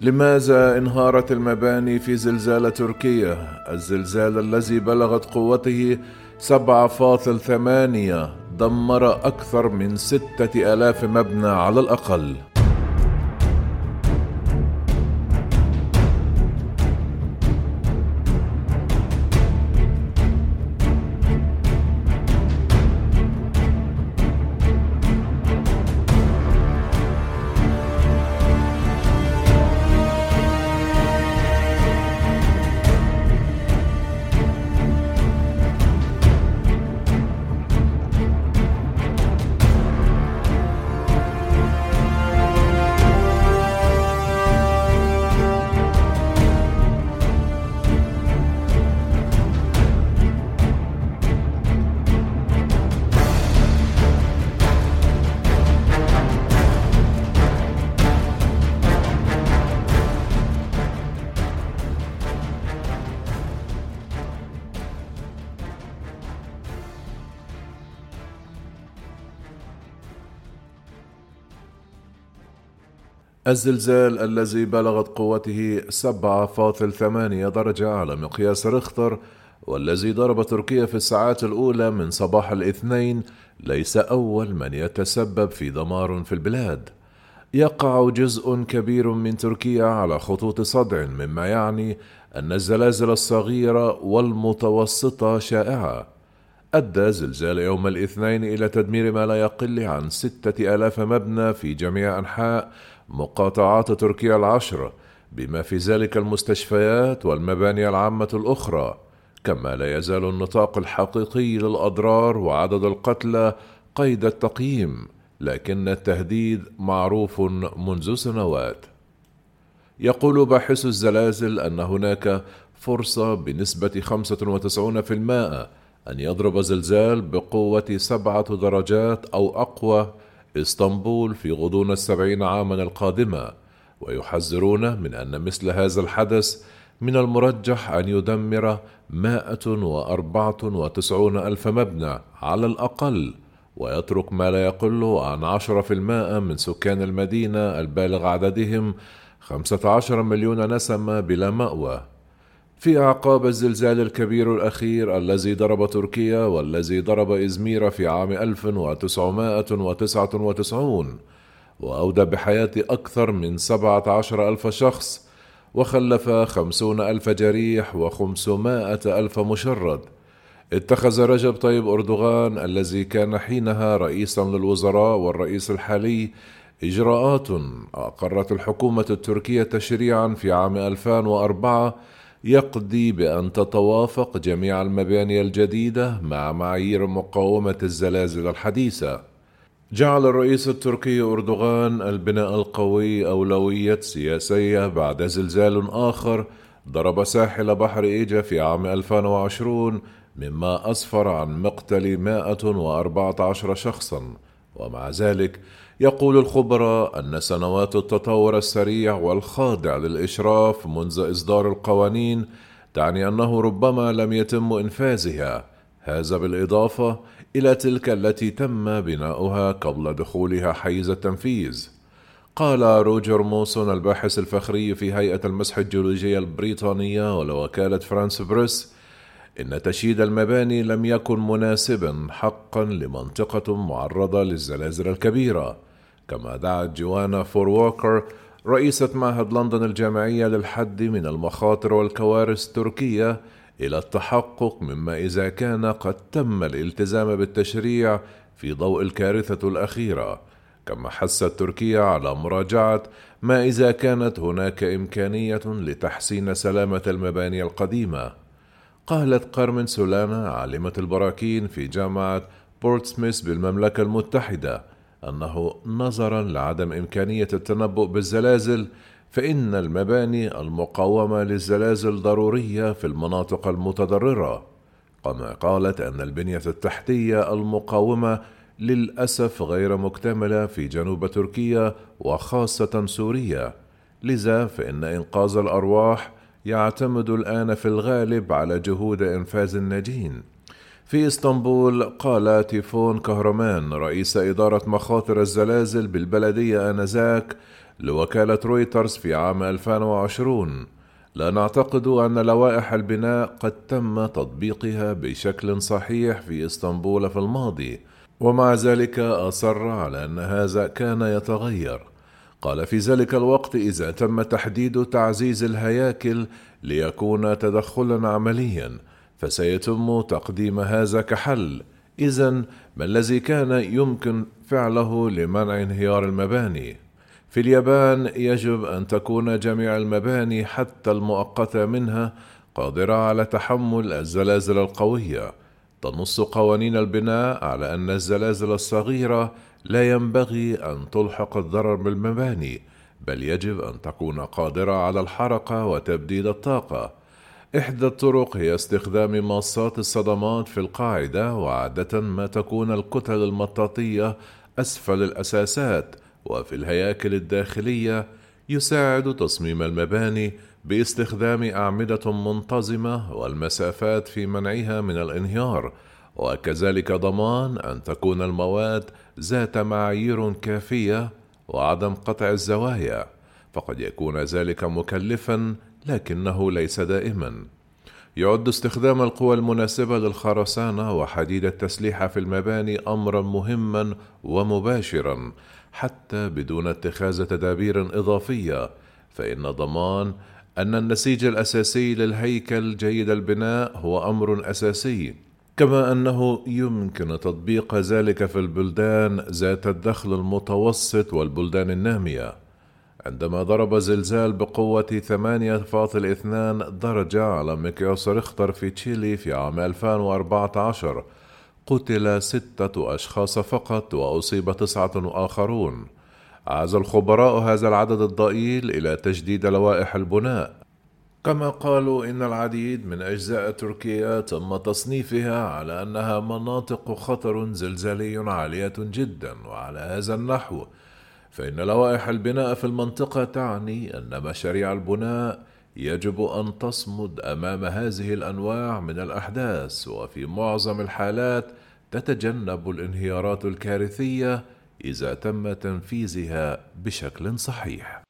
لماذا انهارت المباني في زلزال تركيا؟ الزلزال الذي بلغت قوته 7.8 دمر أكثر من ستة آلاف مبنى على الأقل. الزلزال الذي بلغت قوته 7.8 درجة على مقياس ريختر والذي ضرب تركيا في الساعات الأولى من صباح الاثنين ليس أول من يتسبب في دمار في البلاد. يقع جزء كبير من تركيا على خطوط صدع مما يعني أن الزلازل الصغيرة والمتوسطة شائعة. أدى زلزال يوم الاثنين إلى تدمير ما لا يقل عن ستة آلاف مبنى في جميع أنحاء مقاطعات تركيا العشر بما في ذلك المستشفيات والمباني العامة الأخرى كما لا يزال النطاق الحقيقي للأضرار وعدد القتلى قيد التقييم لكن التهديد معروف منذ سنوات. يقول باحث الزلازل أن هناك فرصة بنسبة 95% أن يضرب زلزال بقوة سبعة درجات أو أقوى اسطنبول في غضون السبعين عاما القادمة ويحذرون من أن مثل هذا الحدث من المرجح أن يدمر مائة وأربعة وتسعون ألف مبنى على الأقل ويترك ما لا يقل عن عشرة في المائة من سكان المدينة البالغ عددهم خمسة عشر مليون نسمة بلا مأوى. في أعقاب الزلزال الكبير الأخير الذي ضرب تركيا والذي ضرب إزمير في عام 1999 وأودى بحياة أكثر من 17 ألف شخص وخلف خمسون ألف جريح وخمسمائة ألف مشرد. اتخذ رجب طيب أردوغان الذي كان حينها رئيسا للوزراء والرئيس الحالي إجراءات أقرت الحكومة التركية تشريعا في عام 2004 يقضي بأن تتوافق جميع المباني الجديدة مع معايير مقاومة الزلازل الحديثة. جعل الرئيس التركي أردوغان البناء القوي أولوية سياسية بعد زلزال آخر ضرب ساحل بحر إيجا في عام 2020 مما أسفر عن مقتل 114 شخصا ومع ذلك يقول الخبراء أن سنوات التطور السريع والخاضع للإشراف منذ إصدار القوانين تعني أنه ربما لم يتم إنفاذها. هذا بالإضافة إلى تلك التي تم بناؤها قبل دخولها حيز التنفيذ. قال روجر موسون الباحث الفخري في هيئة المسح الجيولوجية البريطانية ولوكالة فرانس بريس إن تشييد المباني لم يكن مناسبا حقا لمنطقة معرضة للزلازل الكبيرة. كما دعت جوانا فور ووكر رئيسة معهد لندن الجامعي للحد من المخاطر والكوارث التركية إلى التحقق مما إذا كان قد تم الالتزام بالتشريع في ضوء الكارثة الأخيرة. كما حثت تركيا على مراجعة ما إذا كانت هناك إمكانية لتحسين سلامة المباني القديمة. قالت كارمن سولانا عالمة البراكين في جامعة بورتسميث بالمملكة المتحدة أنه نظرا لعدم إمكانية التنبؤ بالزلازل فإن المباني المقاومة للزلازل ضرورية في المناطق المتضررة كما قالت أن البنية التحتية المقاومة للأسف غير مكتملة في جنوب تركيا وخاصة سوريا. لذا فإن إنقاذ الأرواح يعتمد الآن في الغالب على جهود إنفاذ الناجين. في إسطنبول قال تيفون كهرمان رئيس إدارة مخاطر الزلازل بالبلدية آنذاك لوكالة رويترز في عام 2020 لا نعتقد أن لوائح البناء قد تم تطبيقها بشكل صحيح في إسطنبول في الماضي ومع ذلك أصر على أن هذا كان يتغير. قال في ذلك الوقت إذا تم تحديد تعزيز الهياكل ليكون تدخلا عمليا فسيتم تقديم هذا كحل إذا ما الذي كان يمكن فعله لمنع انهيار المباني؟ في اليابان يجب أن تكون جميع المباني حتى المؤقتة منها قادرة على تحمل الزلازل القوية. تنص قوانين البناء على أن الزلازل الصغيرة لا ينبغي أن تلحق الضرر بالمباني، بل يجب أن تكون قادرة على الحركة وتبديد الطاقة. إحدى الطرق هي استخدام ماصات الصدمات في القاعدة وعادة ما تكون الكتل المطاطية أسفل الأساسات وفي الهياكل الداخلية يساعد تصميم المباني باستخدام أعمدة منتظمة والمسافات في منعها من الانهيار وكذلك ضمان أن تكون المواد ذات معايير كافية وعدم قطع الزوايا فقد يكون ذلك مكلفا لكنه ليس دائما. يعد استخدام القوى المناسبة للخرسانة وحديد التسليح في المباني أمرا مهما ومباشرا حتى بدون اتخاذ تدابير إضافية. فإن ضمان أن النسيج الأساسي للهيكل جيد البناء هو أمر أساسي كما أنه يمكن تطبيق ذلك في البلدان ذات الدخل المتوسط والبلدان النامية. عندما ضرب زلزال بقوة 8.2 درجة على مقياس ريختر في تشيلي في عام 2014 قتل ستة أشخاص فقط وأصيب تسعة آخرون. عاز الخبراء هذا العدد الضئيل إلى تجديد لوائح البناء. كما قالوا إن العديد من أجزاء تركيا تم تصنيفها على أنها مناطق خطر زلزالي عالية جدا وعلى هذا النحو. فإن لوائح البناء في المنطقة تعني أن مشاريع البناء يجب أن تصمد أمام هذه الأنواع من الأحداث وفي معظم الحالات تتجنب الانهيارات الكارثية إذا تم تنفيذها بشكل صحيح.